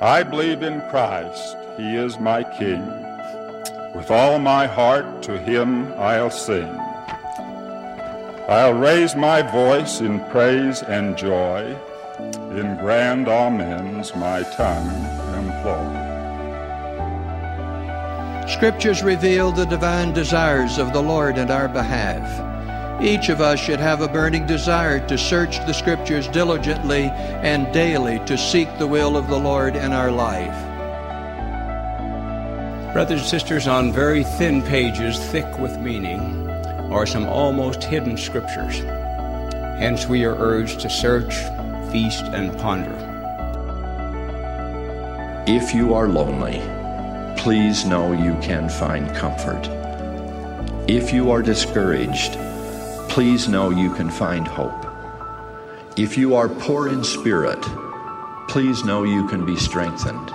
I believe in Christ, He is my King. With all my heart to Him I'll sing. I'll raise my voice in praise and joy, in grand amens my tongue employ. Scriptures reveal the divine desires of the Lord in our behalf. Each of us should have a burning desire to search the Scriptures diligently and daily to seek the will of the Lord in our life. Brothers and sisters, on very thin pages, thick with meaning, are some almost hidden Scriptures. Hence, we are urged to search, feast, and ponder. If you are lonely, please know you can find comfort. If you are discouraged, please know you can find hope. If you are poor in spirit, please know you can be strengthened.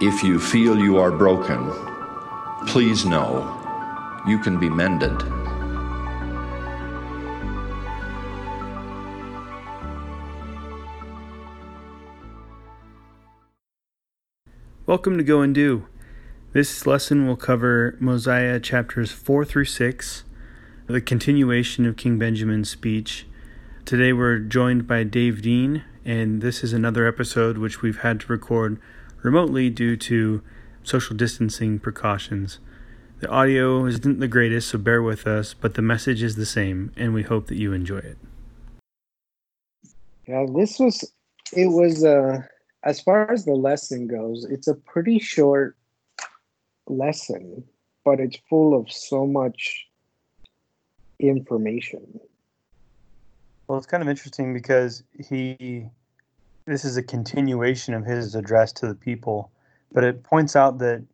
If you feel you are broken, please know you can be mended. Welcome to Go and Do. This lesson will cover Mosiah chapters 4 through 6 the continuation of King Benjamin's speech. Today we're joined by Dave Dean, and this is another episode which we've had to record remotely due to social distancing precautions. The audio isn't the greatest, so bear with us, but the message is the same, and we hope that you enjoy it. Yeah, this was, it was, uh, as far as the lesson goes, it's a pretty short lesson, but it's full of so much information. Well, it's kind of interesting because he, this is a continuation of his address to the people, but it points out that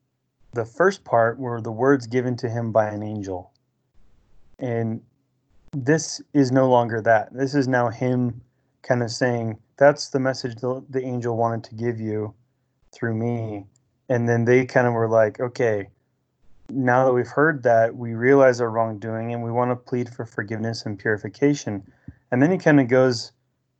the first part were the words given to him by an angel. And this is no longer that. This is now him kind of saying, that's the message the, the angel wanted to give you through me. And then they kind of were like, okay, now that we've heard that, we realize our wrongdoing and we want to plead for forgiveness and purification. And then he kind of goes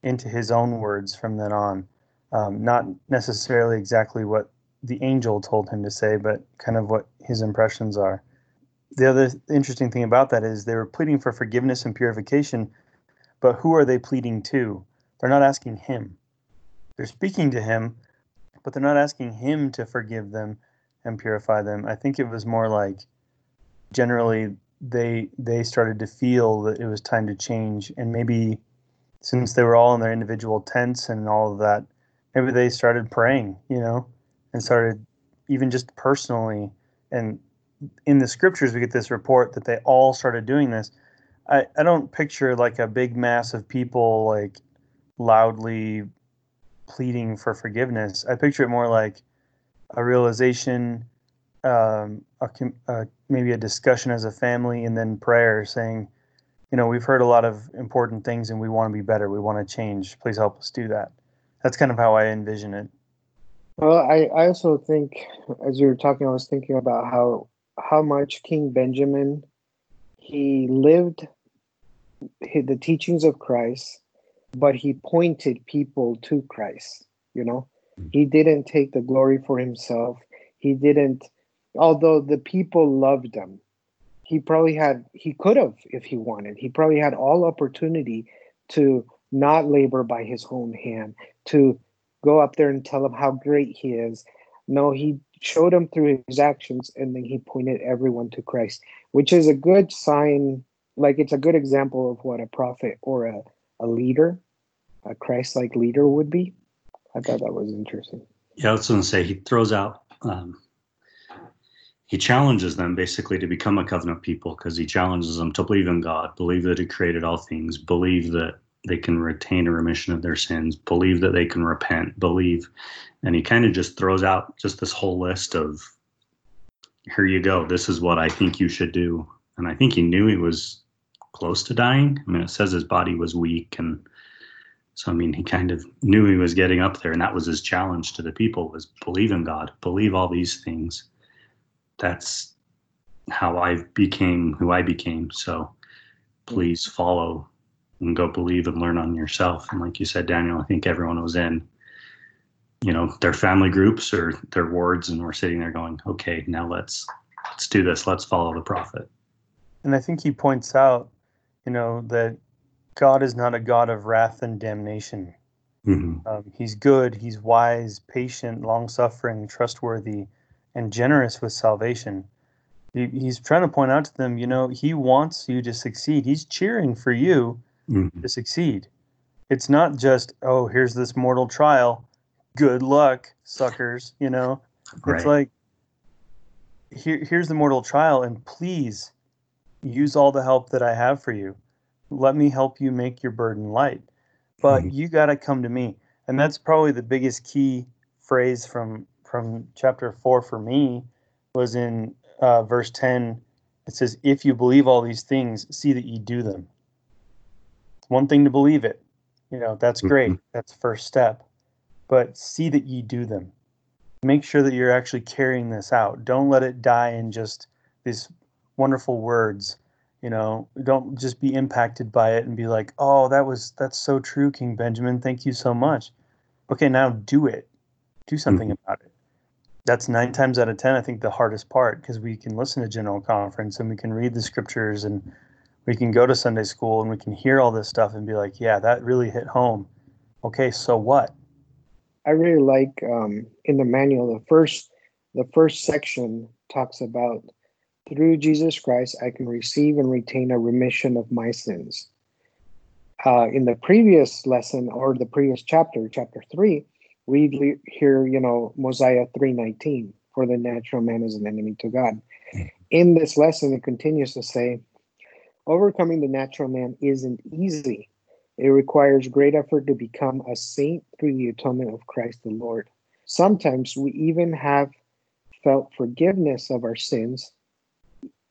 into his own words from then on. Um, not necessarily exactly what the angel told him to say, but kind of what his impressions are. The other interesting thing about that is they were pleading for forgiveness and purification, but who are they pleading to? They're not asking him. They're speaking to him, but they're not asking him to forgive them and purify them. I think it was more like generally they they started to feel that it was time to change. And maybe since they were all in their individual tents and all of that maybe they started praying you know and started even just personally. And in the scriptures we get this report that they all started doing this. I, I don't picture like a big mass of people like loudly pleading for forgiveness. I picture it more like a realization, um, a, a, maybe a discussion as a family, and then prayer saying, you know, we've heard a lot of important things and we want to be better. We want to change. Please help us do that. That's kind of how I envision it. Well, I, I also think, as you were talking, I was thinking about how how much King Benjamin he lived the teachings of Christ, but he pointed people to Christ. You know, he didn't take the glory for himself. He didn't, although the people loved him. He probably had, he could have if he wanted. He probably had all opportunity to not labor by his own hand, to go up there and tell them how great he is. No, he showed them through his actions and then he pointed everyone to Christ, which is a good sign. Like it's a good example of what a prophet or a, a leader, a Christ like leader would be. I thought that was interesting. Yeah, I was going to say he throws out, um, he challenges them basically to become a covenant people because he challenges them to believe in God, believe that He created all things, believe that they can retain a remission of their sins, believe that they can repent, believe. And he kind of just throws out just this whole list of, here you go, this is what I think you should do. And I think he knew he was close to dying. I mean, it says his body was weak and so I mean, he kind of knew he was getting up there, and that was his challenge to the people: was believe in God, believe all these things. That's how I became who I became. So please follow and go believe and learn on yourself. And like you said, Daniel, I think everyone was in you know their family groups or their wards and we're sitting there going okay now let's let's do this let's follow the prophet and i think he points out you know that god is not a god of wrath and damnation mm-hmm. um, he's good he's wise patient long-suffering trustworthy and generous with salvation he, he's trying to point out to them you know he wants you to succeed he's cheering for you mm-hmm. to succeed it's not just oh here's this mortal trial good luck, suckers. You know, right. it's like here, here's the mortal trial, and please use all the help that I have for you. Let me help you make your burden light. But mm-hmm. you got to come to me, and that's probably the biggest key phrase from from chapter four for me was in uh, verse ten. It says, "If you believe all these things, see that you do them." one thing to believe it, you know, that's great. Mm-hmm. That's first step but see that ye do them. Make sure that you're actually carrying this out. Don't let it die in just these wonderful words. You know, don't just be impacted by it and be like, "Oh, that was that's so true, King Benjamin. Thank you so much." Okay, now do it. Do something mm-hmm. about it. That's nine times out of ten, I think, the hardest part because we can listen to General Conference and we can read the scriptures and we can go to Sunday school and we can hear all this stuff and be like, "Yeah, that really hit home." Okay, so what? I really like um, in the manual the first the first section talks about through Jesus Christ I can receive and retain a remission of my sins. Uh, in the previous lesson or the previous chapter, chapter three, we hear you know Mosiah three nineteen for the natural man is an enemy to God. In this lesson, it continues to say, overcoming the natural man isn't easy it requires great effort to become a saint through the atonement of Christ the Lord. Sometimes we even have felt forgiveness of our sins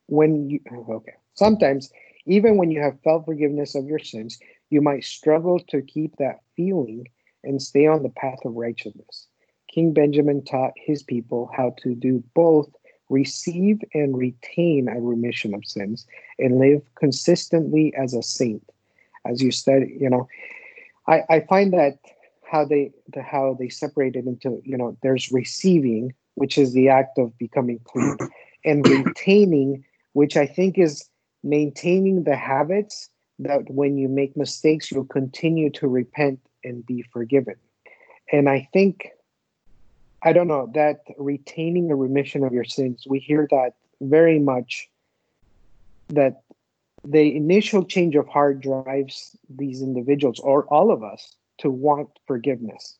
when you oh, okay. Sometimes even when you have felt forgiveness of your sins, you might struggle to keep that feeling and stay on the path of righteousness. King Benjamin taught his people how to do both receive and retain a remission of sins and live consistently as a saint as you said, you know, I, I find that how they the, how they separate it into you know there's receiving which is the act of becoming clean and retaining which i think is maintaining the habits that when you make mistakes you'll continue to repent and be forgiven and i think i don't know that retaining a remission of your sins we hear that very much that the initial change of heart drives these individuals or all of us to want forgiveness.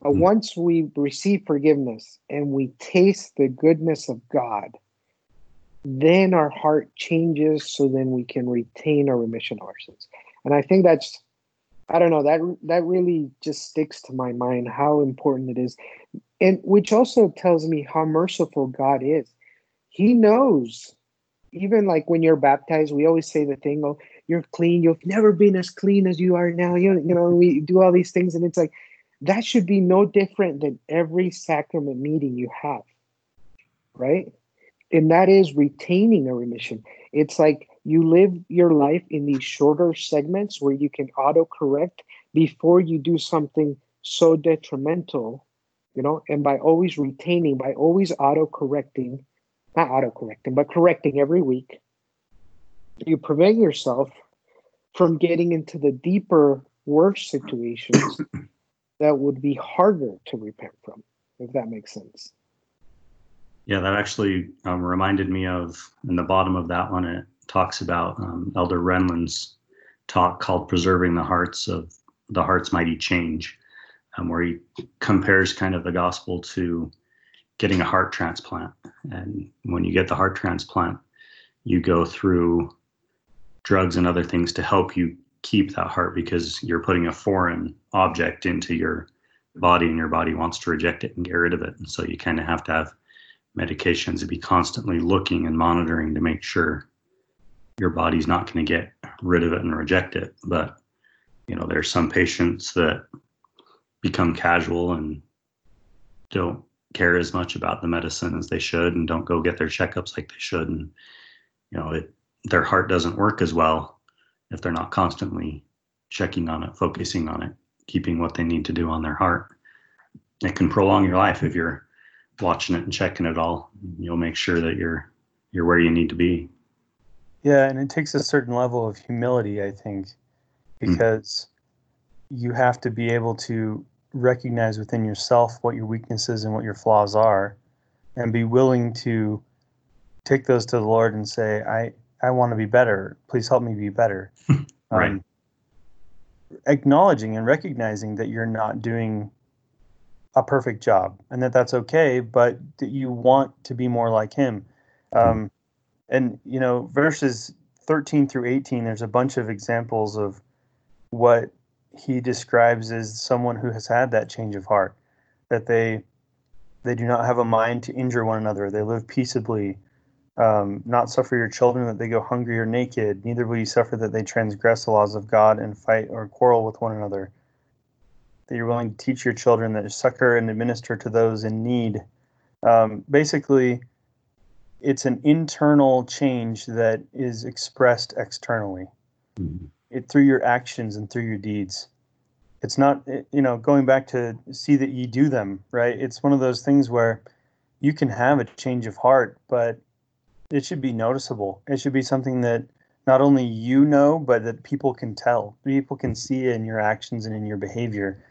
But mm. once we receive forgiveness and we taste the goodness of God, then our heart changes so then we can retain our remission of our sins. And I think that's I don't know that that really just sticks to my mind how important it is. And which also tells me how merciful God is. He knows even like when you're baptized, we always say the thing, oh, you're clean. You've never been as clean as you are now. You, you know, we do all these things, and it's like that should be no different than every sacrament meeting you have, right? And that is retaining a remission. It's like you live your life in these shorter segments where you can auto correct before you do something so detrimental, you know, and by always retaining, by always auto correcting not auto correcting, but correcting every week, you prevent yourself from getting into the deeper, worse situations that would be harder to repent from, if that makes sense. Yeah, that actually um, reminded me of in the bottom of that one, it talks about um, Elder Renlund's talk called Preserving the Hearts of the Heart's Mighty Change, um, where he compares kind of the gospel to getting a heart transplant. And when you get the heart transplant, you go through drugs and other things to help you keep that heart because you're putting a foreign object into your body and your body wants to reject it and get rid of it. And so you kind of have to have medications to be constantly looking and monitoring to make sure your body's not going to get rid of it and reject it. But, you know, there's some patients that become casual and don't care as much about the medicine as they should and don't go get their checkups like they should and you know it their heart doesn't work as well if they're not constantly checking on it focusing on it keeping what they need to do on their heart it can prolong your life if you're watching it and checking it all. You'll make sure that you're you're where you need to be. Yeah, and it takes a certain level of humility, I think, because mm. you have to be able to recognize within yourself what your weaknesses and what your flaws are and be willing to take those to the Lord and say, I, I want to be better. Please help me be better. right. Um, acknowledging and recognizing that you're not doing a perfect job and that that's okay, but that you want to be more like Him. Um, and, you know, verses 13 through 18, there's a bunch of examples of what he describes as someone who has had that change of heart, that they they do not have a mind to injure one another. They live peaceably, um, not suffer your children that they go hungry or naked. Neither will you suffer that they transgress the laws of God and fight or quarrel with one another. That you're willing to teach your children that succor and administer to those in need. Um, basically, it's an internal change that is expressed externally. Mm-hmm it through your actions and through your deeds. It's not, you know, going back to see that you do them, right? It's one of those things where you can have a change of heart, but it should be noticeable. It should be something that not only you know, but that people can tell. People can see in your actions and in your behavior.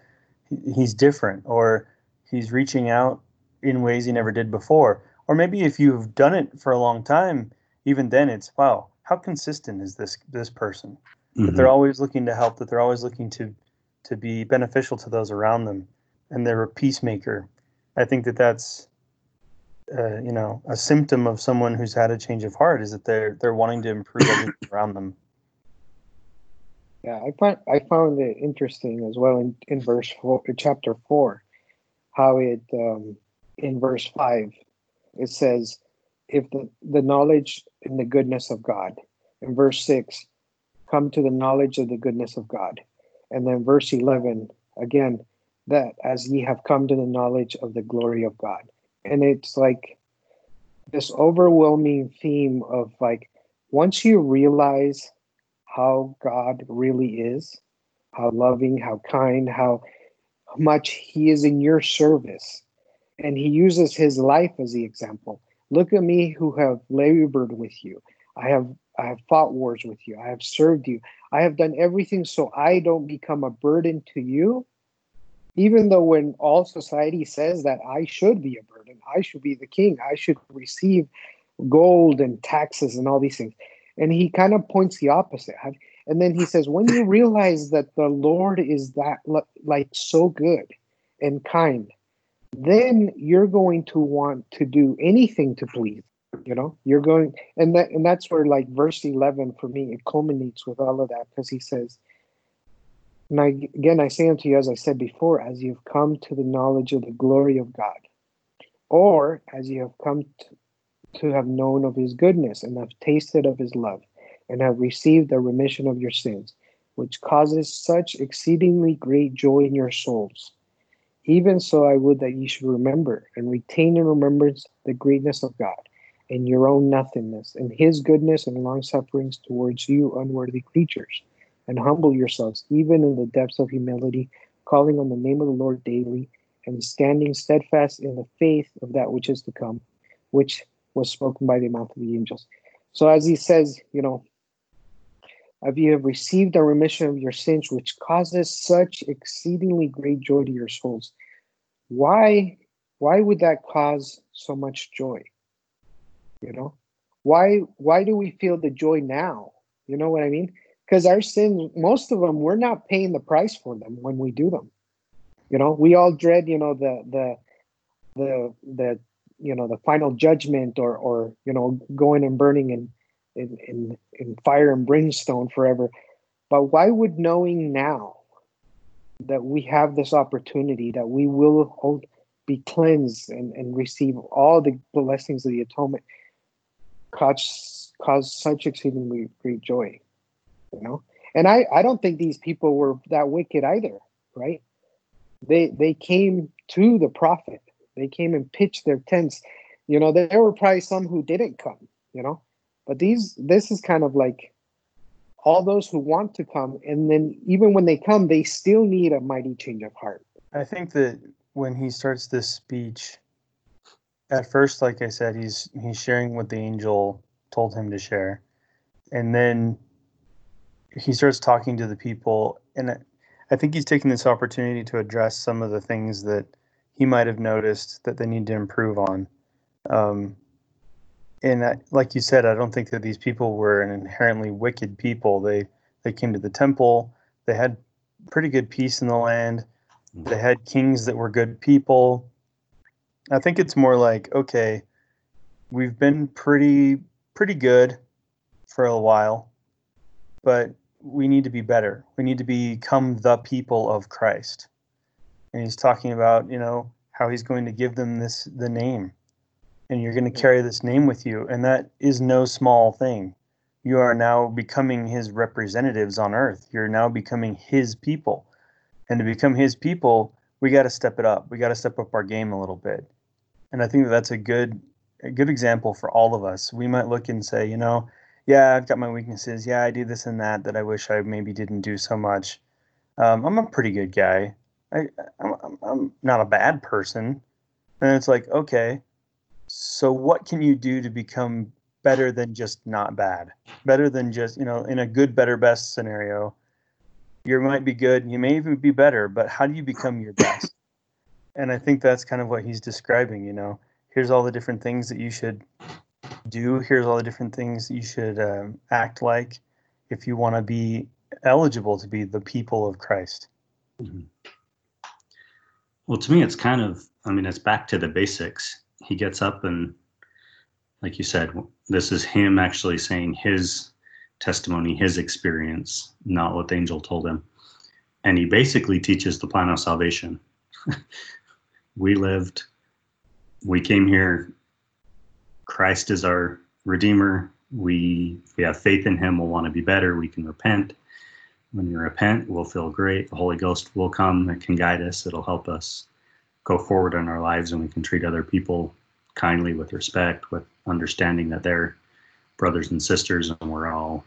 He's different, or he's reaching out in ways he never did before. Or maybe if you've done it for a long time, even then it's wow, how consistent is this this person? mm-hmm. that they're always looking to help, that they're always looking to to be beneficial to those around them, and they're a peacemaker. I think that that's uh, you know a symptom of someone who's had a change of heart is that they're they're wanting to improve everything around them. Yeah, I find I found it interesting as well in, in verse four, chapter four, how it um, in verse five it says, "If the the knowledge and the goodness of God." In verse six, come to the knowledge of the goodness of God. And then verse 11, again, that as ye have come to the knowledge of the glory of God. And it's like this overwhelming theme of like, once you realize how God really is, how loving, how kind, how much He is in your service, and He uses His life as the example. Look at me who have labored with you. I have I have fought wars with you. I have served you. I have done everything so I don't become a burden to you. Even though when all society says that I should be a burden, I should be the king, I should receive gold and taxes and all these things. And he kind of points the opposite. And then he says, when you realize that the Lord is that like so good and kind, then you're going to want to do anything to please you know you're going and that and that's where like verse 11 for me it culminates with all of that because he says and I, again i say unto you as i said before as you've come to the knowledge of the glory of god or as you have come to, to have known of his goodness and have tasted of his love and have received the remission of your sins which causes such exceedingly great joy in your souls. Even so i would that ye should remember and retain in remembrance the greatness of god and your own nothingness, and his goodness and long sufferings towards you unworthy creatures, and humble yourselves even in the depths of humility, calling on the name of the Lord daily, and standing steadfast in the faith of that which is to come, which was spoken by the mouth of the angels. So as he says, you know, if you have received a remission of your sins, which causes such exceedingly great joy to your souls, why why would that cause so much joy? you know why why do we feel the joy now you know what i mean because our sins most of them we're not paying the price for them when we do them you know we all dread you know the the the the you know the final judgment or or you know going and burning in in in, in fire and brimstone forever. But why would knowing now that we have this opportunity that we will be cleansed and, and receive all the blessings of the atonement cause cause such exceedingly great joy you know? And i i don't think these people were that wicked either right? They they came to the prophet they came and pitched their tents. You know there were probably some who didn't come you know? But these this is kind of like all those who want to come and then even when they come they still need a mighty change of heart. I think that when he starts this speech, at first, like I said, he's he's sharing what the angel told him to share, and then he starts talking to the people, and I think he's taking this opportunity to address some of the things that he might have noticed that they need to improve on. Um, and I, like you said, I don't think that these people were an inherently wicked people. They they came to the temple. They had pretty good peace in the land. They had kings that were good people. I think it's more like, okay, we've been pretty pretty good for a while, but we need to be better. We need to become the people of Christ. And he's talking about, you know, how he's going to give them this the name. And you're going to carry this name with you, and that is no small thing. You are now becoming his representatives on earth. You're now becoming his people. And to become his people, we got to step it up. We got to step up our game a little bit. And I think that that's a good a good example for all of us. We might look and say, you know, yeah, I've got my weaknesses. Yeah, I do this and that that I wish I maybe didn't do so much. Um, I'm a pretty good guy. I, I'm, I'm not a bad person. And it's like, okay, so what can you do to become better than just not bad? Better than just, you know, in a good, better, best scenario, you might be good, you may even be better, but how do you become your best? and I think that's kind of what he's describing, you know. Here's all the different things that you should do. Here's all the different things you should um, act like if you want to be eligible to be the people of Christ. Mm-hmm. Well, to me, it's kind of, I mean, it's back to the basics. He gets up and, like you said, this is him actually saying his testimony, his experience, not what the angel told him. And he basically teaches the plan of salvation. we lived, we came here, Christ is our Redeemer. We, we have faith in Him, we'll want to be better, we can repent. When we repent, we'll feel great. The Holy Ghost will come and can guide us. It'll help us go forward in our lives, and we can treat other people kindly with respect, with understanding that they're brothers and sisters, and we're all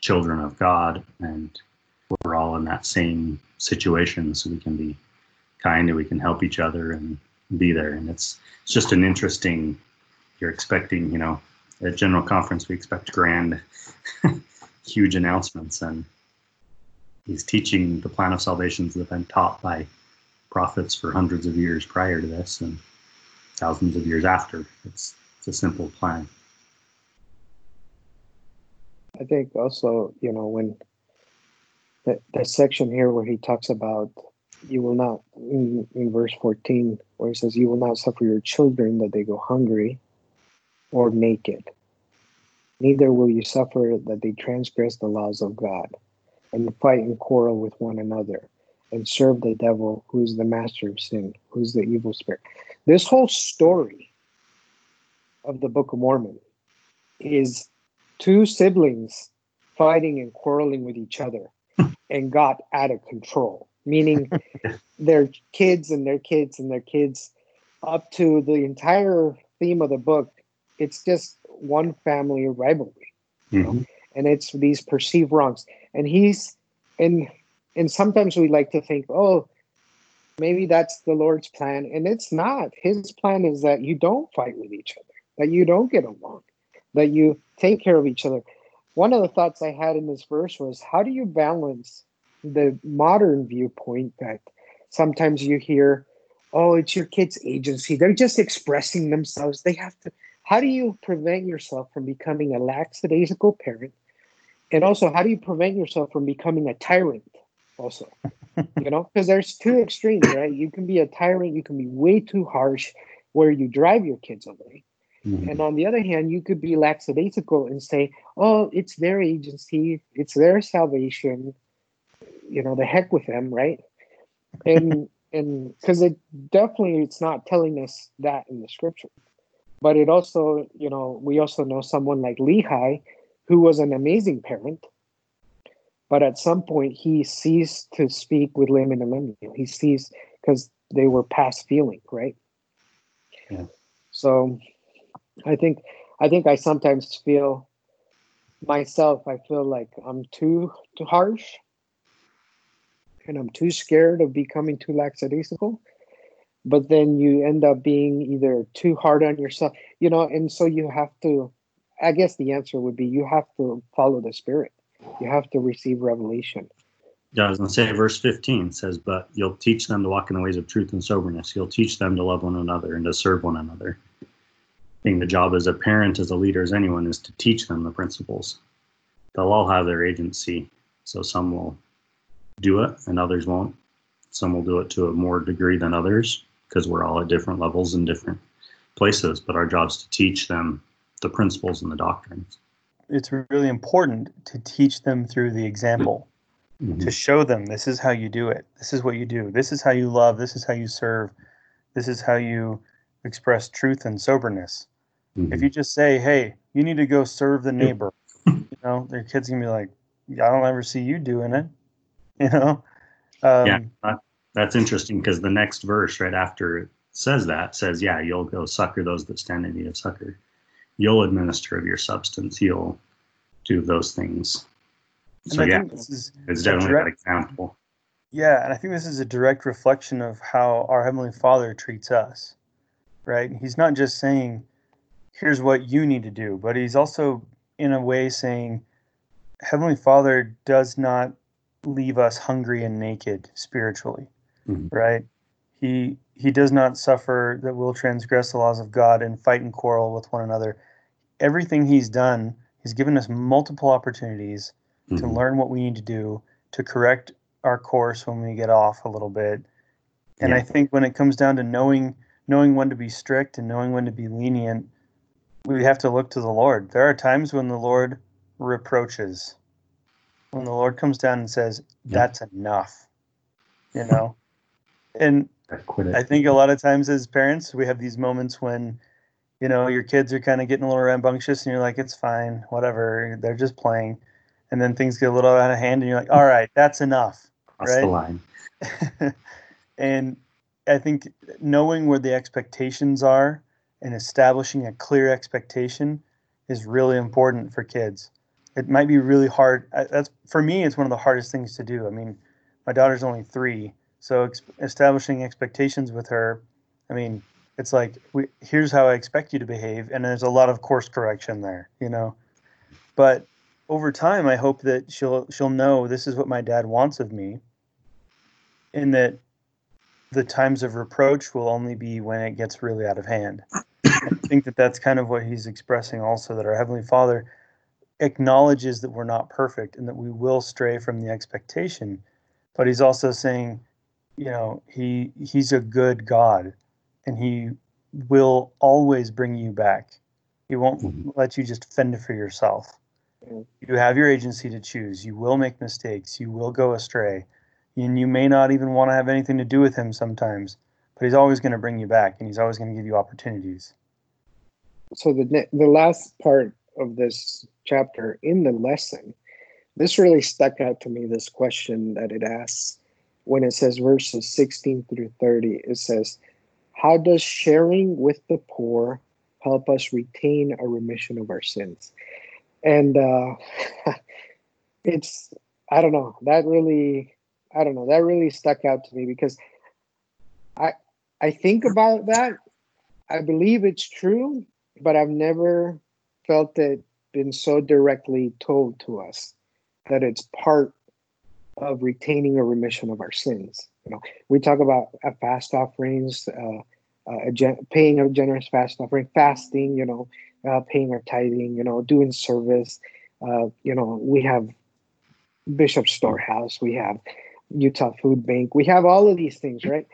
children of God, and we're all in that same situation, so we can be kind and we can help each other and be there. And it's it's just an interesting. You're expecting, you know, at general conference we expect grand, huge announcements, and he's teaching the plan of salvations that have been taught by prophets for hundreds of years prior to this and thousands of years after. It's it's a simple plan. I think also, you know, when that, that section here where he talks about you will not in, in verse 14 where he says you will not suffer your children that they go hungry or naked neither will you suffer that they transgress the laws of god and fight and quarrel with one another and serve the devil who's the master of sin who's the evil spirit. This whole story of the book of mormon is two siblings fighting and quarreling with each other and got out of control meaning their kids and their kids and their kids. Up to the entire theme of the book it's just one family rivalry. Mm-hmm. And it's these perceived wrongs and he's and and sometimes we like to think oh maybe that's the lord's plan and it's not his plan is that you don't fight with each other that you don't get along that you take care of each other one of the thoughts i had in this verse was how do you balance the modern viewpoint that sometimes you hear, oh, it's your kid's agency. They're just expressing themselves. They have to. How do you prevent yourself from becoming a lackadaisical parent? And also, how do you prevent yourself from becoming a tyrant? Also, you know, because there's two extremes, right? You can be a tyrant, you can be way too harsh, where you drive your kids away. Mm-hmm. And on the other hand, you could be lackadaisical and say, oh, it's their agency, it's their salvation you know the heck with them right and and because it definitely it's not telling us that in the scripture but it also you know we also know someone like lehi who was an amazing parent but at some point he ceased to speak with Laman and Lemuel. He ceased because they were past feeling, right? Yeah. So I think I think I sometimes feel myself, I feel like I'm too too harsh and I'm too scared of becoming too lackadaisical. but then you end up being either too hard on yourself, you know, and so you have to. I guess the answer would be you have to follow the Spirit. You have to receive revelation. Yeah, I was going to say, verse 15 says, But you'll teach them to walk in the ways of truth and soberness. You'll teach them to love one another and to serve one another. I think the job as a parent, as a leader, as anyone, is to teach them the principles. They'll all have their agency. So some will do it and others won't. Some will do it to a more degree than others because we're all at different levels and different places. But our job is to teach them the principles and the doctrines. It's really important to teach them through the example, Mhm. to show them this is how you do it. This is what you do. This is how you love. This is how you serve. This is how you express truth and soberness. If Mhm. you just say, "Hey, you need to go serve the neighbor," you know, their kids gonna be like, "I don't ever see you doing it," you know. Um, yeah, that, that's interesting because the next verse right after it says that says, "Yeah, you'll go succor those that stand in need of succor. You'll administer of your substance. You'll do those things." and So I yeah, this is it's a definitely that direct- example. Yeah, and I think this is a direct reflection of how our Heavenly Father treats us, right? He's not just saying, here's what you need to do, but He's also, in a way, saying, Heavenly Father does not leave us hungry and naked spiritually, Mhm. right? He He does not suffer that we'll transgress the laws of God and fight and quarrel with one another. Everything He's done, He's given us multiple opportunities to Mhm. learn what we need to do to correct our course when we get off a little bit. And Yeah. I think when it comes down to knowing knowing when to be strict and knowing when to be lenient, we have to look to the Lord. There are times when the Lord reproaches. When the Lord comes down and says, Yeah. That's enough. You know? And. I think a lot of times as parents, we have these moments when, you know, your kids are kind of getting a little rambunctious and you're like, it's fine, whatever, they're just playing. And then things get a little out of hand and you're like, all right, that's enough. That's the line. and I think knowing where the expectations are and establishing a clear expectation is really important for kids. It might be really hard. Uh, that's for me. It's one of the hardest things to do. I mean, my daughter's only three, so ex- establishing expectations with her. I mean, it's like we, here's how I expect you to behave, and there's a lot of course correction there, you know. But over time, I hope that she'll she'll know this is what my dad wants of me, and that the times of reproach will only be when it gets really out of hand. I think that that's kind of what he's expressing also that our heavenly Father acknowledges that we're not perfect and that we will stray from the expectation, but he's also saying, you know, he he's a good God and he will always bring you back. He won't Mhm. let you just fend for yourself. Mhm. You have your agency to choose. You will make mistakes. You will go astray. And you may not even want to have anything to do with him sometimes, but he's always going to bring you back and he's always going to give you opportunities. so the the last part of this chapter in the lesson this really stuck out to me this question that it asks when it says verses 16 through 30 it says how does sharing with the poor help us retain a remission of our sins and uh it's i don't know that really i don't know that really stuck out to me because i i think about that i believe it's true but I've never felt it been so directly told to us that it's part of retaining a remission of our sins. You know, we talk about uh, fast offerings, uh, uh, a gen- paying a generous fast offering, fasting. You know, uh, paying our tithing. You know, doing service. Uh, you know, we have Bishop Storehouse. We have Utah Food Bank. We have all of these things, right?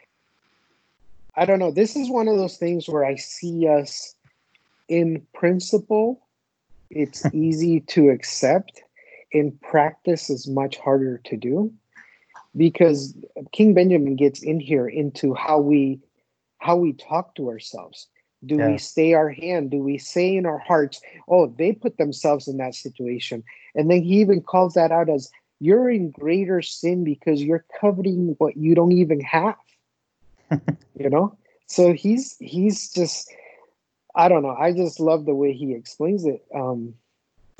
I don't know. This is one of those things where I see us in principle, it's easy to accept. In practice, is much harder to do because King Benjamin gets in here into how we how we talk to ourselves. Do Yeah. we stay our hand? Do we say in our hearts, "Oh, they put themselves in that situation," and then he even calls that out as you're in greater sin because you're coveting what you don't even have. you know, so he's he's just I don't know. I just love the way he explains it. Um,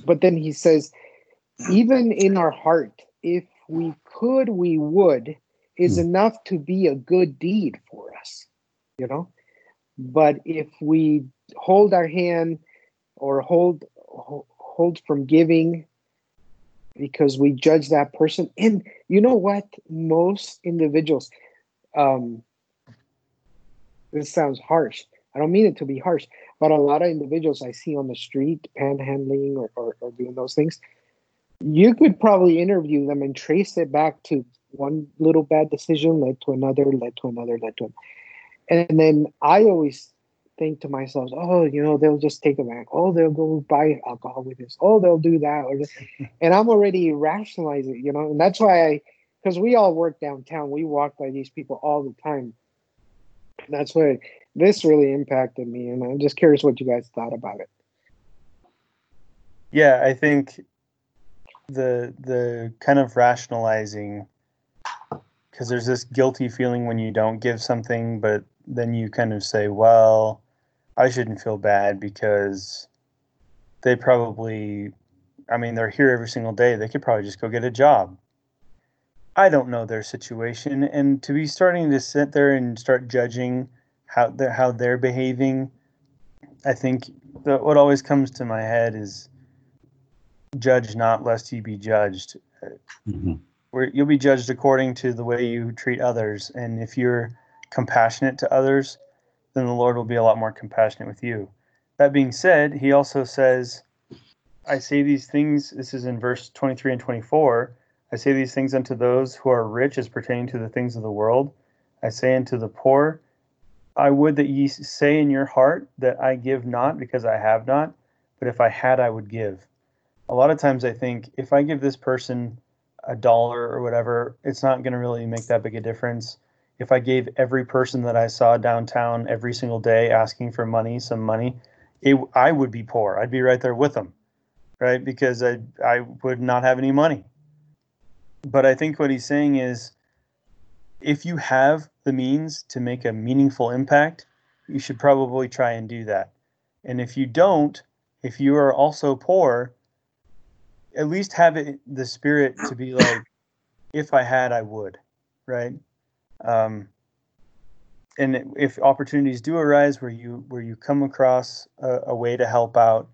but then he says, even in our heart, if we could, we would, is Hmm. enough to be a good deed for us. you know. But if we hold our hand or hold hold from giving because we judge that person, and you know what, most individuals, um, this sounds harsh. I don't mean it to be harsh, but a lot of individuals I see on the street panhandling or, or, or doing those things, you could probably interview them and trace it back to one little bad decision led to another, led to another, led to another. And then I always think to myself, oh, you know, they'll just take it back. Oh, they'll go buy alcohol with this. Oh, they'll do that. Or this. and I'm already rationalizing, you know, and that's why I, because we all work downtown, we walk by these people all the time. That's why this really impacted me, and I'm just curious what you guys thought about it. Yeah, I think the the kind of rationalizing because there's this guilty feeling when you don't give something, but then you kind of say, well, I shouldn't feel bad because they probably, I mean, they're here every single day. They could probably just go get a job. I don't know their situation. And to be starting to sit there and start judging how they're, how they're behaving, I think the, what always comes to my head is judge not lest you be judged. Mm-hmm. Where you'll be judged according to the way you treat others. And if you're compassionate to others, then the Lord will be a lot more compassionate with you. That being said, he also says, I say these things, this is in verse 23 and 24. I say these things unto those who are rich as pertaining to the things of the world. I say unto the poor, I would that ye say in your heart that I give not because I have not, but if I had, I would give. A lot of times I think if I give this person a dollar or whatever, it's not going to really make that big a difference if I gave every person that I saw downtown every single day asking for money, some money, it, I would be poor. I'd be right there with them, right? Because I I would not have any money. But I think what he's saying is, if you have the means to make a meaningful impact, you should probably try and do that. And if you don't, if you are also poor, at least have it the spirit to be like, if I had, I would, right? Um, and if opportunities do arise where you where you come across a, a, way to help out,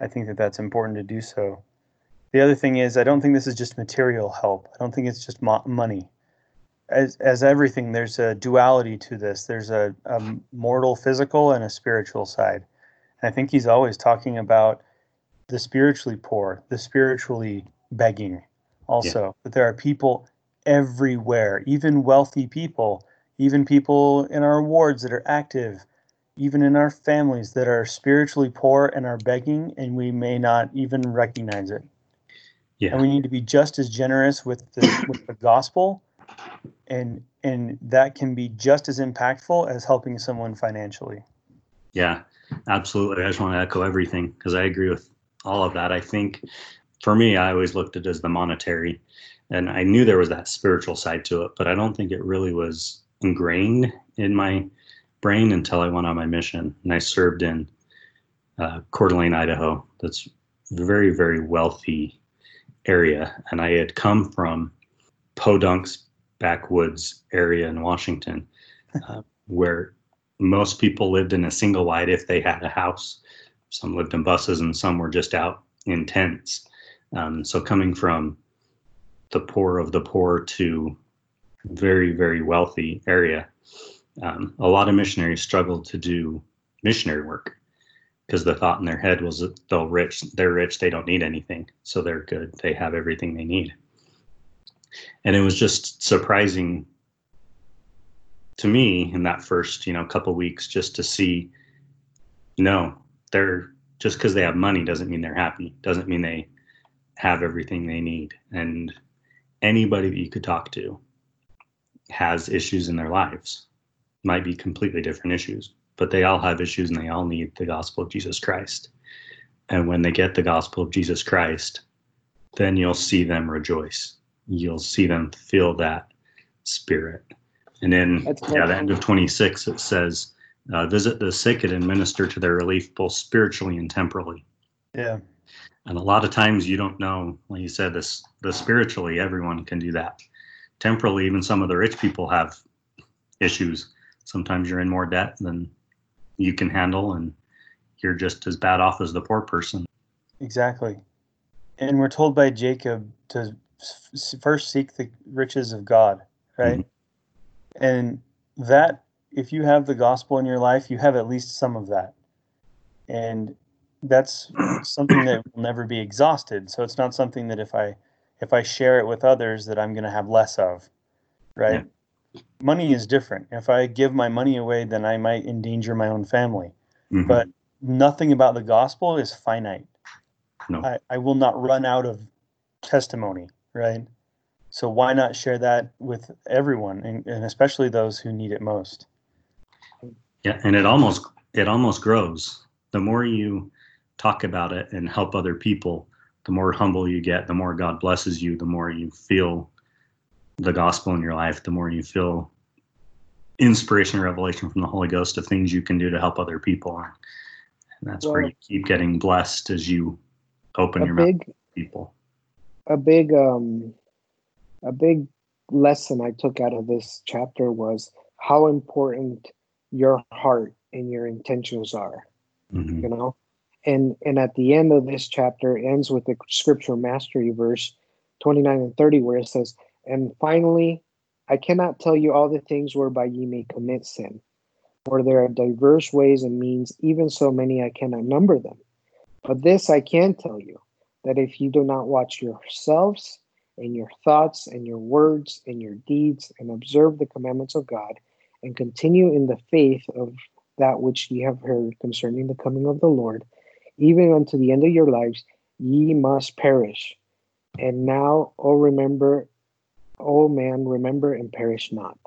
I think that that's important to do so. The other thing is, I don't think this is just material help. I don't think it's just mo- money. As as everything, there's a duality to this. There's a, a mortal, physical, and a spiritual side. And I think he's always talking about the spiritually poor, the spiritually begging, also. Yeah. That there are people everywhere, even wealthy people, even people in our wards that are active, even in our families that are spiritually poor and are begging, and we may not even recognize it. Yeah. And we need to be just as generous with the with the gospel, and and that can be just as impactful as helping someone financially. Yeah, absolutely. I just want to echo everything because I agree with all of that. I think for me, I always looked at it as the monetary and I knew there was that spiritual side to it, but I don't think it really was ingrained in my brain until I went on my mission and I served in uh, Coeur d'Alene, Idaho. That's very, very wealthy area, and I had come from Podunk's backwoods area in Washington, uh, where most people lived in a single wide if they had a house. Some lived in buses, and some were just out in tents. Um, so coming from the poor of the poor to very very wealthy area um, a lot of missionaries struggle to do missionary work because the thought in their head was that they'll rich they're rich they don't need anything so they're good they have everything they need and it was just surprising to me in that first you know couple weeks just to see no they're just because they have money doesn't mean they're happy. Doesn't mean they have everything they need. And anybody that you could talk to has issues in their lives. Might be completely different issues but they all have issues and they all need the gospel of jesus christ. And when they get the gospel of jesus christ then you'll see them rejoice. You'll see them feel that spirit. And then yeah the end of 26 it says uh, visit the sick and administer to their relief both spiritually and temporally yeah and a lot of times you don't know like you said this the spiritually everyone can do that temporally even some of the rich people have issues Sometimes you're in more debt than you can handle, and you're just as bad off as the poor person. Exactly. And we're told by Jacob to first seek the riches of God, right? Mm-hmm. And that, if you have the gospel in your life, you have at least some of that. And that's something that will never be exhausted. So it's not something that if I if I share it with others that I'm going to have less of, right? Yeah. Money is different. If I give my money away, then I might endanger my own family. Mm-hmm. But nothing about the gospel is finite. No. I, I will not run out of testimony, right? So why not share that with everyone, and, and especially those who need it most? Yeah, and it almost it almost grows. The more you talk about it and help other people, the more humble you get, the more God blesses you, the more you feel the gospel in your life, the more you feel inspiration and revelation from the Holy Ghost of things you can do to help other people. And that's well, where you keep getting blessed as you open your big, mouth people. A big um a big lesson I took out of this chapter was how important your heart and your intentions are. Mm-hmm. You know? and and at the end of this chapter ends with the scripture mastery verse 29 and 30 where it says and finally i cannot tell you all the things whereby ye may commit sin for there are diverse ways and means even so many i cannot number them but this i can tell you that if you do not watch yourselves and your thoughts and your words and your deeds and observe the commandments of god and continue in the faith of that which ye have heard concerning the coming of the lord even unto the end of your lives, ye must perish. And now, oh, remember, oh man, remember and perish not.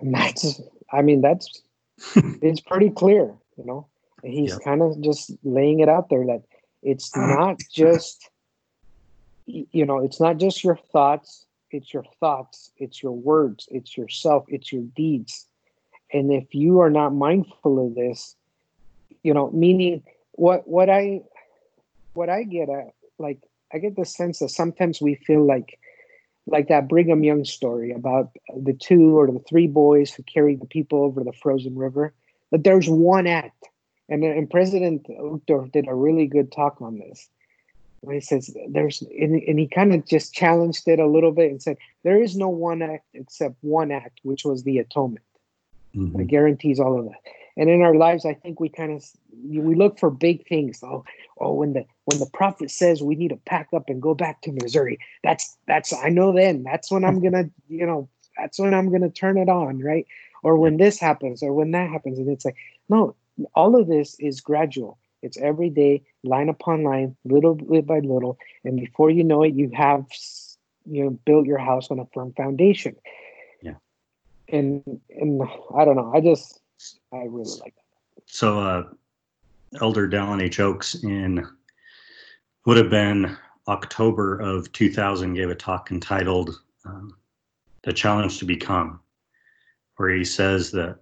And that's, I mean, that's, it's pretty clear, you know. And he's yeah. kind of just laying it out there that it's uh-huh. not just, you know, it's not just your thoughts, it's your thoughts, it's your words, it's yourself, it's your deeds. And if you are not mindful of this, you know, meaning what what I what I get at like I get the sense that sometimes we feel like like that Brigham Young story about the two or the three boys who carried the people over the frozen river. That there's one act, and and President Uchtdorf did a really good talk on this. When he says there's and, and he kind of just challenged it a little bit and said there is no one act except one act, which was the atonement. Mm-hmm. That guarantees all of that. And in our lives i think we kind of we look for big things oh oh when the when the prophet says we need to pack up and go back to missouri that's that's i know then. That's when i'm gonna you know that's when i'm gonna turn it on right? Or when this happens or when that happens. And it's like no all of this is gradual. It's every day line upon line little bit by little. And before you know it you have you know built your house on a firm foundation and and i don't know i just I really like that. So, uh, Elder Dallin H. Oaks in would have been October of 2000 gave a talk entitled um, "The Challenge to Become," where he says that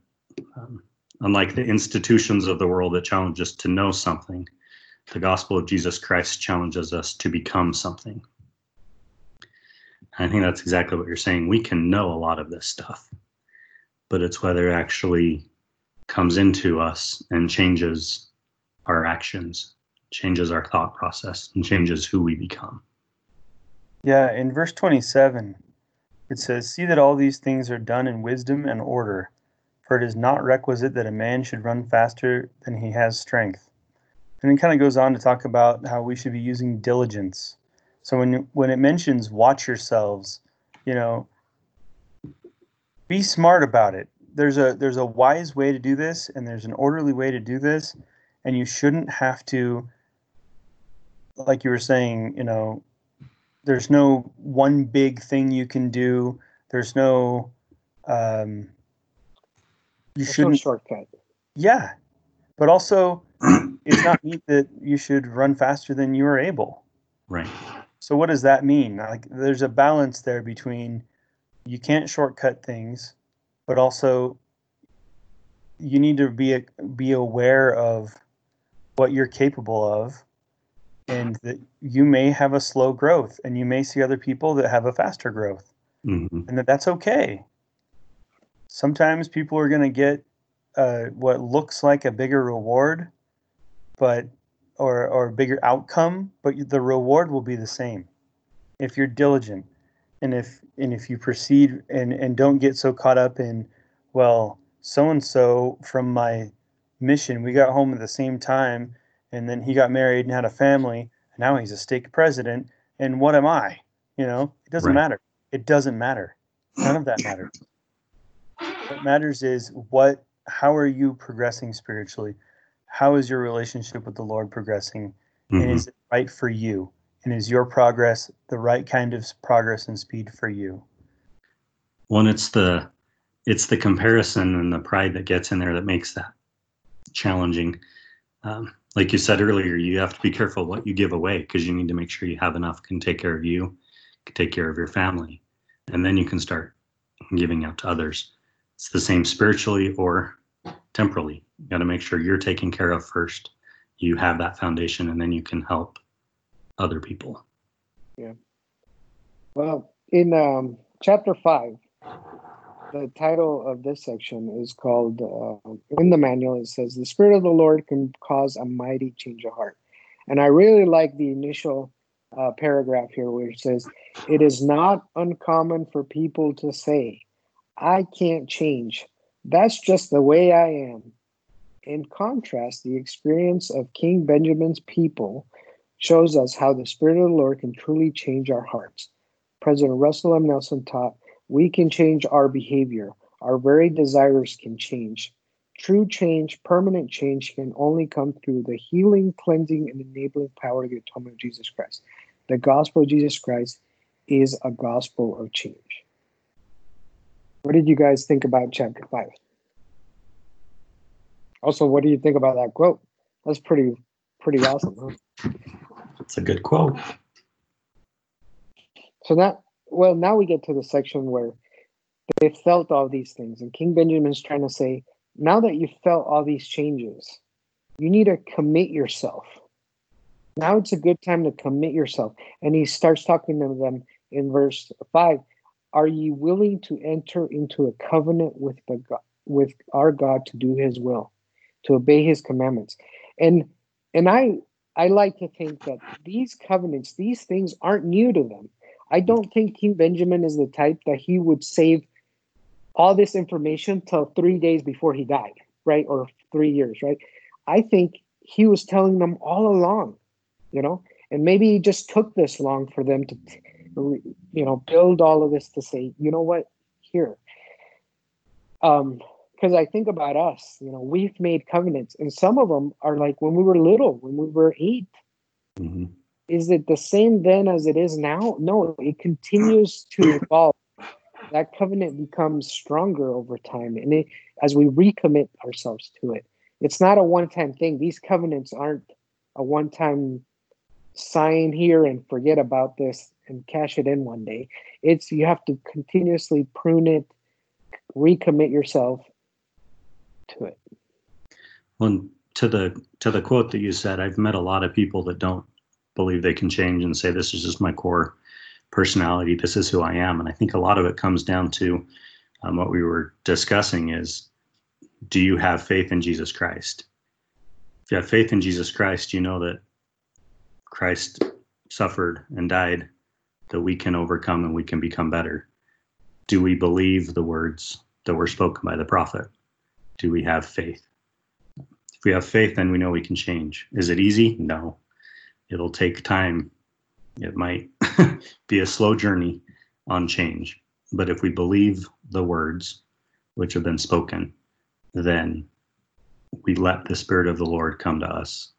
um, unlike the institutions of the world that challenge us to know something, the gospel of Jesus Christ challenges us to become something. I think that's exactly what you're saying. We can know a lot of this stuff, but it's whether it actually comes into us and changes our actions, changes our thought process, and changes who we become. Yeah, in verse 27, it says, See that all these things are done in wisdom and order, for it is not requisite that a man should run faster than he has strength. And it kind of goes on to talk about how we should be using diligence. So when when it mentions watch yourselves, you know, be smart about it. There's a there's a wise way to do this and there's an orderly way to do this and you shouldn't have to like you were saying you know there's no one big thing you can do. There's no um you there's shouldn't no shortcut. Yeah. But also it's not mean that you should run faster than you are able. Right. So what does that mean? Like there's a balance there between you can't shortcut things but also you need to be a, be aware of what you're capable of and that you may have a slow growth and you may see other people that have a faster growth mm-hmm. and that that's okay sometimes people are going to get uh, what looks like a bigger reward, but or or bigger outcome, but the reward will be the same if you're diligent and if and if you proceed and and don't get so caught up in well so and so from my mission we got home at the same time and then he got married and had a family and now he's a stake president and what am i? You know it doesn't Right. matter. It doesn't matter. None of that matters. What matters is what how are you progressing spiritually? How is your relationship with the lord progressing? And Mhm. is it right for you and is your progress the right kind of progress and speed for you One, it's the it's the comparison and the pride that gets in there that makes that challenging. Um, like you said earlier, you have to be careful what you give away because you need to make sure you have enough can take care of you, can take care of your family, and then you can start giving out to others. It's the same spiritually or temporally. You got to make sure you're taken care of first. You have that foundation, and then you can help other people. Yeah. Well, in um, chapter five, the title of this section is called, uh, in the manual, it says, The Spirit of the Lord can cause a mighty change of heart. And I really like the initial uh, paragraph here where it says, It is not uncommon for people to say, I can't change. That's just the way I am. In contrast, the experience of King Benjamin's people shows us how the Spirit of the Lord can truly change our hearts. President Russell M. Nelson taught, we can change our behavior. Our very desires can change. True change, permanent change, can only come through the healing, cleansing, and enabling power of the atonement of Jesus Christ. The gospel of Jesus Christ is a gospel of change. What did you guys think about chapter 5? Also, what do you think about that quote? That's pretty pretty awesome, huh? It's a good quote. So that well, now we get to the section where they felt all these things, and King Benjamin's trying to say, now that you've felt all these changes, you need to commit yourself. Now it's a good time to commit yourself. And he starts talking to them in verse five. Are you willing to enter into a covenant with the God, with our God to do His will, to obey His commandments? And and I I like to think that these covenants, these things aren't new to them. I don't think King Benjamin is the type that he would save all this information till three days before he died, right? Or three years, right? I think he was telling them all along, you know, and maybe he just took this long for them to, you know, build all of this to say, you know what, here. Um, because I think about us, you know, we've made covenants, and some of them are like when we were little, when we were 8 hmm is it the same then as it is now? No, it continues to evolve. That covenant becomes stronger over time, and it, as we recommit ourselves to it, it's not a one-time thing. These covenants aren't a one-time sign here and forget about this and cash it in one day. It's you have to continuously prune it, recommit yourself to it. Well, to the to the quote that you said, I've met a lot of people that don't believe they can change and say this is just my core personality. This is who I am, and I think a lot of it comes down to um, what we were discussing: is do you have faith in Jesus Christ? If you have faith in Jesus Christ, you know that Christ suffered and died, that we can overcome and we can become better. Do we believe the words that were spoken by the prophet? Do we have faith? If we have faith, then we know we can change. Is it easy? No. It'll take time. It might be a slow journey on change. But if we believe the words which have been spoken, then we let the Spirit of the Lord come to us,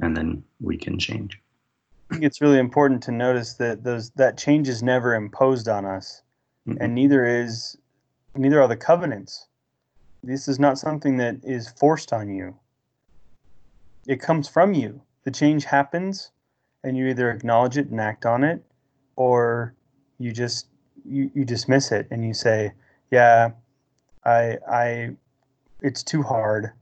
and then we can change. I think it's really important to notice that those that change is never imposed on us, Mhm. and neither is neither are the covenants. This is not something that is forced on you. It comes from you. The change happens, and you either acknowledge it and act on it, or you just you, you dismiss it and you say, "Yeah, I I it's too hard.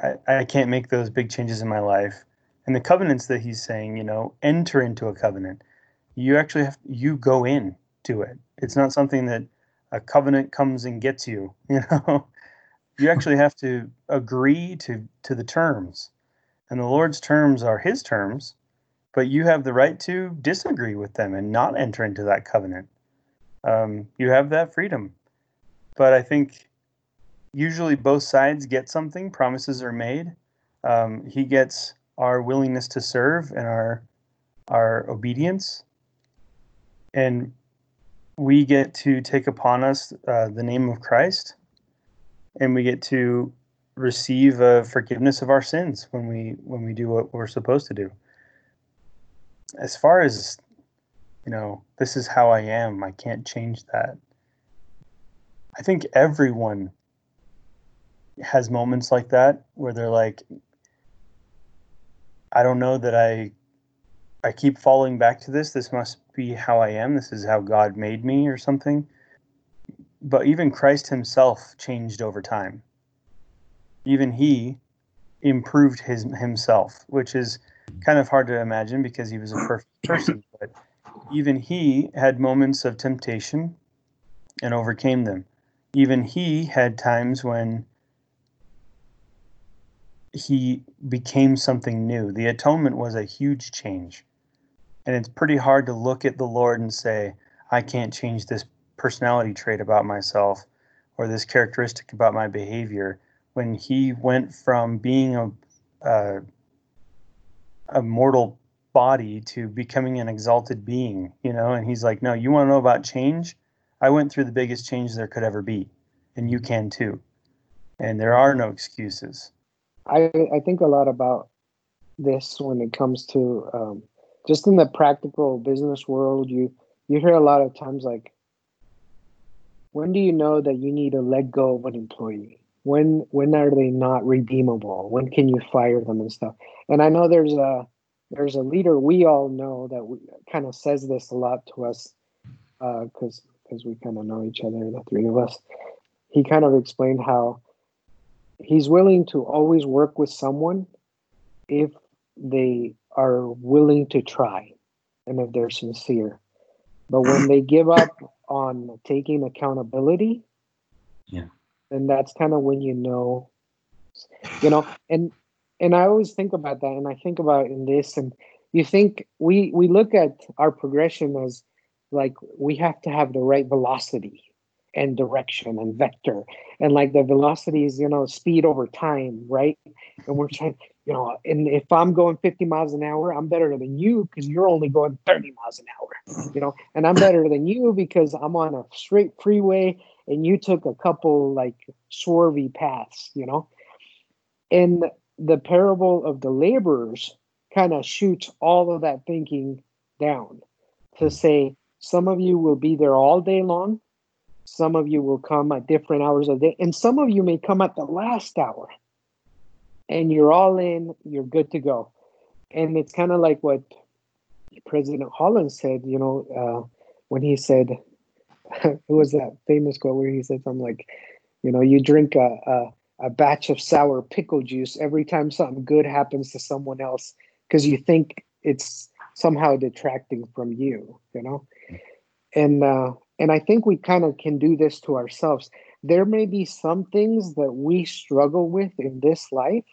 I, I can't make those big changes in my life." And the covenants that he's saying, you know, enter into a covenant. You actually have you go in to it. It's not something that a covenant comes and gets you. You know, you actually have to agree to to the terms, and the Lord's terms are His terms, but you have the right to disagree with them and not enter into that covenant. Um, you have that freedom, but I think usually both sides get something. Promises are made. Um, he gets our willingness to serve and our our obedience, and we get to take upon us uh, the name of Christ, and we get to receive forgiveness of our sins when we when we do what we're supposed to do. As far as you know, this is how I am. I can't change that. I think everyone has moments like that where they're like, I don't know that I I keep falling back to this. This must be how I am. This is how God made me or something. But even Christ himself changed over time. Even he improved his himself, which is kind of hard to imagine because he was a perfect person, but even he had moments of temptation and overcame them. Even he had times when he became something new. The atonement was a huge change. And it's pretty hard to look at the Lord and say, I can't change this personality trait about myself or this characteristic about my behavior when he went from being a, a, a mortal body to becoming an exalted being, you know, and he's like, No, you want to know about change? I went through the biggest change there could ever be, and you can too. And there are no excuses. I, I think a lot about this when it comes to um, just in the practical business world. You you hear a lot of times like, when do you know that you need to let go of an employee? When when are they not redeemable? When can you fire them and stuff? And I know there's a there's a leader we all know that we, kind of says this a lot to us because uh, because we kind of know each other, the three of us. He kind of explained how he's willing to always work with someone if they are willing to try and if they're sincere. But when they give up on taking accountability, yeah, then that's kind of when you know, you know, and and I always think about that, and I think about in this, and you think we we look at our progression as like we have to have the right velocity and direction and vector and like the velocity is you know speed over time right and we're trying you know and if i'm going 50 miles an hour i'm better than you because you're only going 30 miles an hour you know and i'm better than you because i'm on a straight freeway and you took a couple like swervy paths you know and the parable of the laborers kind of shoots all of that thinking down to say some of you will be there all day long some of you will come at different hours of the day, and some of you may come at the last hour. And you're all in, you're good to go. And it's kind of like what President Holland said, you know, uh, when he said, it was that famous quote where he said something like, you know, you drink a, a, a batch of sour pickle juice every time something good happens to someone else because you think it's somehow detracting from you, you know? And uh, and I think we kind of can do this to ourselves. There may be some things that we struggle with in this life,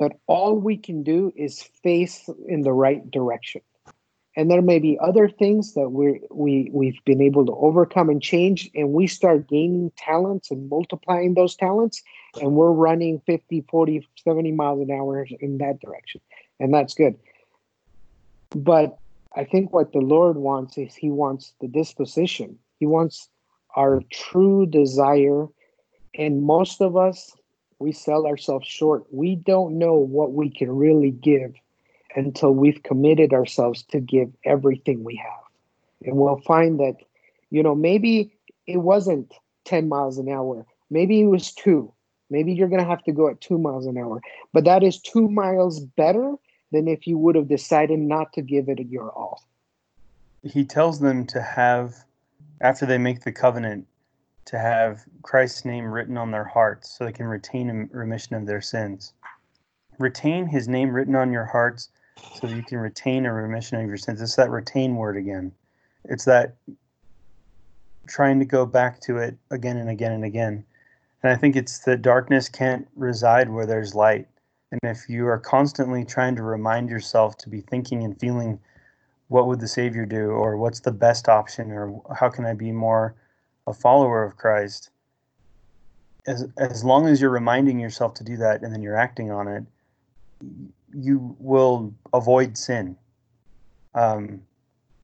but all we can do is face in the right direction. And there may be other things that we we we've been able to overcome and change, and we start gaining talents and multiplying those talents, and we're running 50, 40, 70 miles an hour in that direction. And that's good. But I think what the Lord wants is He wants the disposition. He wants our true desire. And most of us, we sell ourselves short. We don't know what we can really give until we've committed ourselves to give everything we have. And we'll find that, you know, maybe it wasn't 10 miles an hour, maybe it was two. Maybe you're going to have to go at two miles an hour, but that is two miles better than if you would have decided not to give it your all. He tells them to have, after they make the covenant, to have Christ's name written on their hearts so they can retain remission of their sins. Retain his name written on your hearts so that you can retain a remission of your sins. It's that retain word again. It's that trying to go back to it again and again and again. And I think it's that darkness can't reside where there's light. And if you are constantly trying to remind yourself to be thinking and feeling what would the Savior do, or what's the best option, or how can I be more a follower of Christ, as, as long as you're reminding yourself to do that and then you're acting on it, you will avoid sin. Um,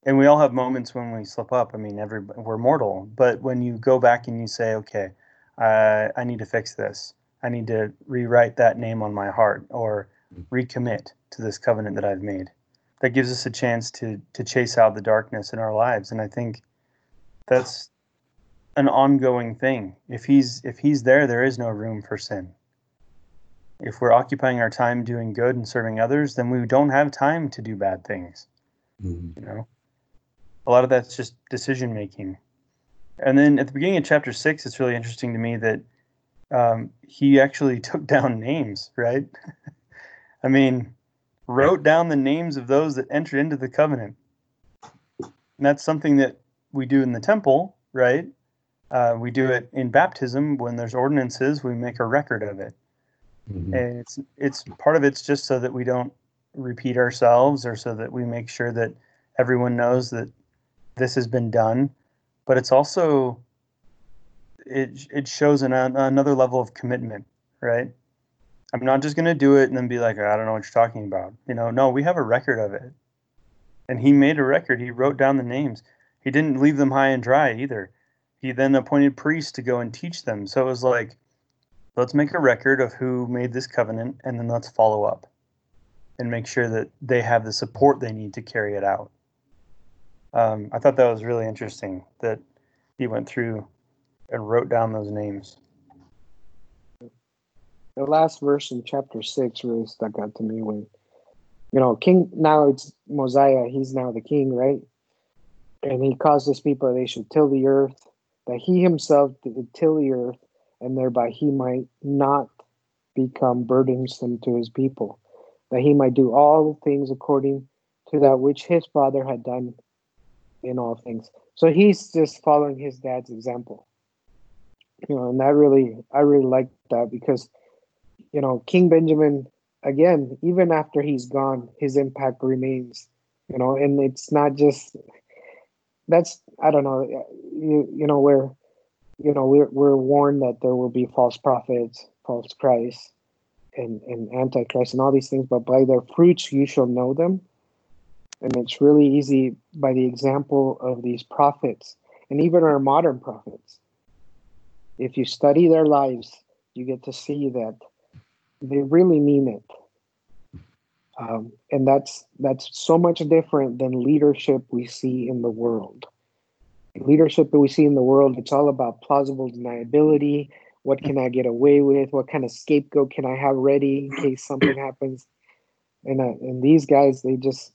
and we all have moments when we slip up. I mean, every we're mortal, but when you go back and you say, "Okay, uh, I need to fix this. I need to rewrite that name on my heart, or recommit to this covenant that I've made," that gives us a chance to to chase out the darkness in our lives. And I think that's an ongoing thing. If he's if he's there, there is no room for sin. If we're occupying our time doing good and serving others, then we don't have time to do bad things. Mm-hmm. You know a lot of that's just decision making. And then at the beginning of chapter six, it's really interesting to me that um, he actually took down names, right? I mean, wrote down the names of those that entered into the covenant. And that's something that we do in the temple, right? Uh, we do it in baptism when there's ordinances. We make a record of it, mm-hmm. and it's it's part of it's just so that we don't repeat ourselves, or so that we make sure that everyone knows that this has been done, but it's also it it shows an, another level of commitment, right? I'm not just going to do it and then be like, I don't know what you're talking about. You know, no, we have a record of it. And he made a record. He wrote down the names. He didn't leave them high and dry either. He then appointed priests to go and teach them. So it was like, let's make a record of who made this covenant and then let's follow up and make sure that they have the support they need to carry it out um, I thought that was really interesting that he went through and wrote down those names. The last verse in chapter six really stuck out to me when, you know, King, now it's Mosiah, he's now the king, right? And he caused his people they should till the earth, that he himself did till the earth, and thereby he might not become burdensome to his people, that he might do all things according to that which his father had done in all things. So he's just following his dad's example. You know, and that really I really like that because you know, King Benjamin again, even after he's gone, his impact remains, you know, and it's not just that's I don't know, you you know, we're you know, we're we're warned that there will be false prophets, false Christ, and, and antichrist and all these things, but by their fruits you shall know them. And it's really easy by the example of these prophets and even our modern prophets. If you study their lives, you get to see that they really mean it. Um, and that's that's so much different than leadership we see in the world. Leadership that we see in the world, it's all about plausible deniability. What can I get away with? What kind of scapegoat can I have ready in case something happens? And uh, and these guys, they just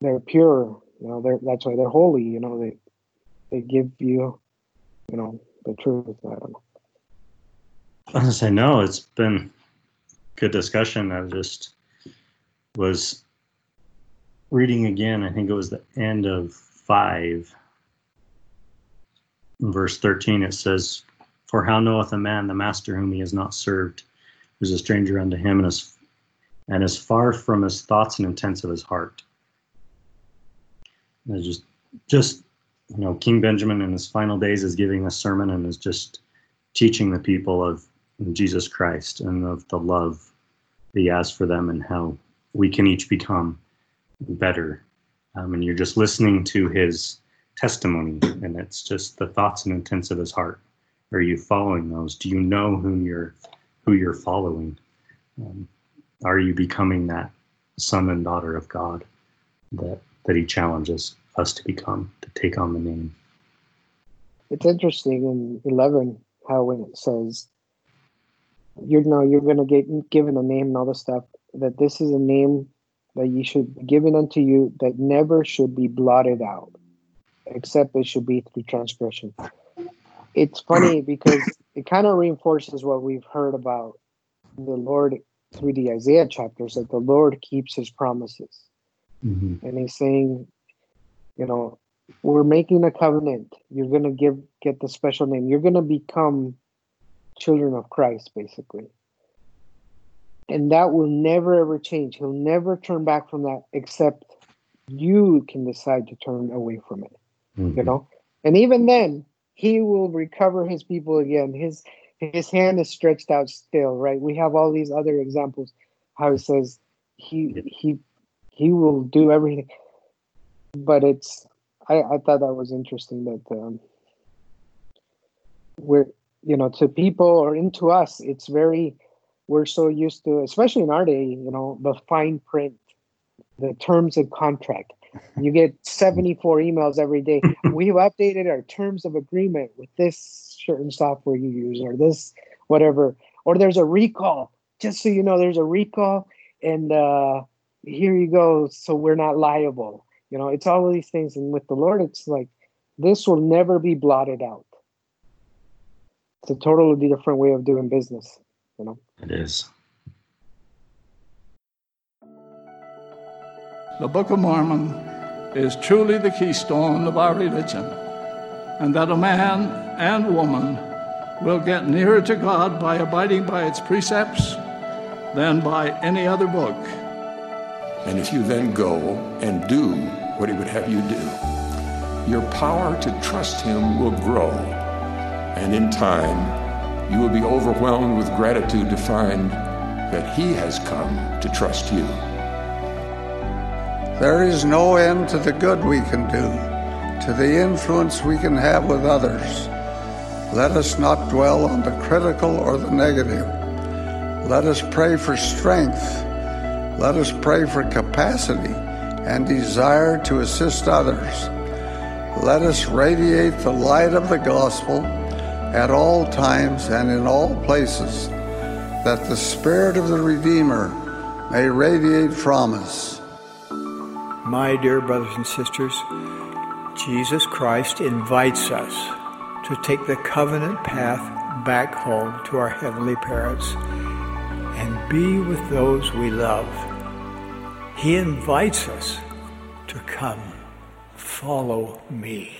they're pure. You know, they're that's why they're holy. You know, they they give you, you know, the truth. I don't know. I say no. It's been good discussion. I just was reading again. I think it was the end of five, verse thirteen. It says, "For how knoweth a man the master whom he has not served, who is a stranger unto him, and is and is far from his thoughts and intents of his heart." It's just, just you know, King Benjamin in his final days is giving a sermon and is just teaching the people of Jesus Christ and of the love that he has for them and how we can each become better. Um, and you're just listening to his testimony, and it's just the thoughts and intents of his heart. Are you following those? Do you know whom you're who you're following? Um, are you becoming that son and daughter of God that that he challenges us to become, to take on the name. It's interesting in 11 how when it says, you know, you're going to get given a name and all this stuff, that this is a name that you should be given unto you that never should be blotted out, except it should be through transgression. It's funny because it kind of reinforces what we've heard about the Lord through the Isaiah chapters that the Lord keeps his promises. Mm-hmm. And he's saying, you know, we're making a covenant. You're gonna give get the special name. You're gonna become children of Christ, basically. And that will never ever change. He'll never turn back from that except you can decide to turn away from it. Mm-hmm. You know? And even then, he will recover his people again. His his hand is stretched out still, right? We have all these other examples how he says he he he will do everything. But it's I, I thought that was interesting that um, we're you know to people or into us it's very we're so used to especially in our day you know the fine print the terms of contract you get 74 emails every day. We've updated our terms of agreement with this certain software you use or this whatever. Or there's a recall. Just so you know there's a recall and uh here you go. So we're not liable. You know it's all of these things. And with the lord it's like this will never be blotted out. It's a totally different way of doing business you know? It is the book of mormon is truly the keystone of our religion and that a man and woman will get nearer to god by abiding by its precepts than by any other book and if you then go and do what he would have you do your power to trust him will grow and in time, you will be overwhelmed with gratitude to find that He has come to trust you. There is no end to the good we can do, to the influence we can have with others. Let us not dwell on the critical or the negative. Let us pray for strength. Let us pray for capacity and desire to assist others. Let us radiate the light of the gospel at all times and in all places, that the Spirit of the Redeemer may radiate from us. My dear brothers and sisters, Jesus Christ invites us to take the covenant path back home to our heavenly parents and be with those we love. He invites us to come, follow me.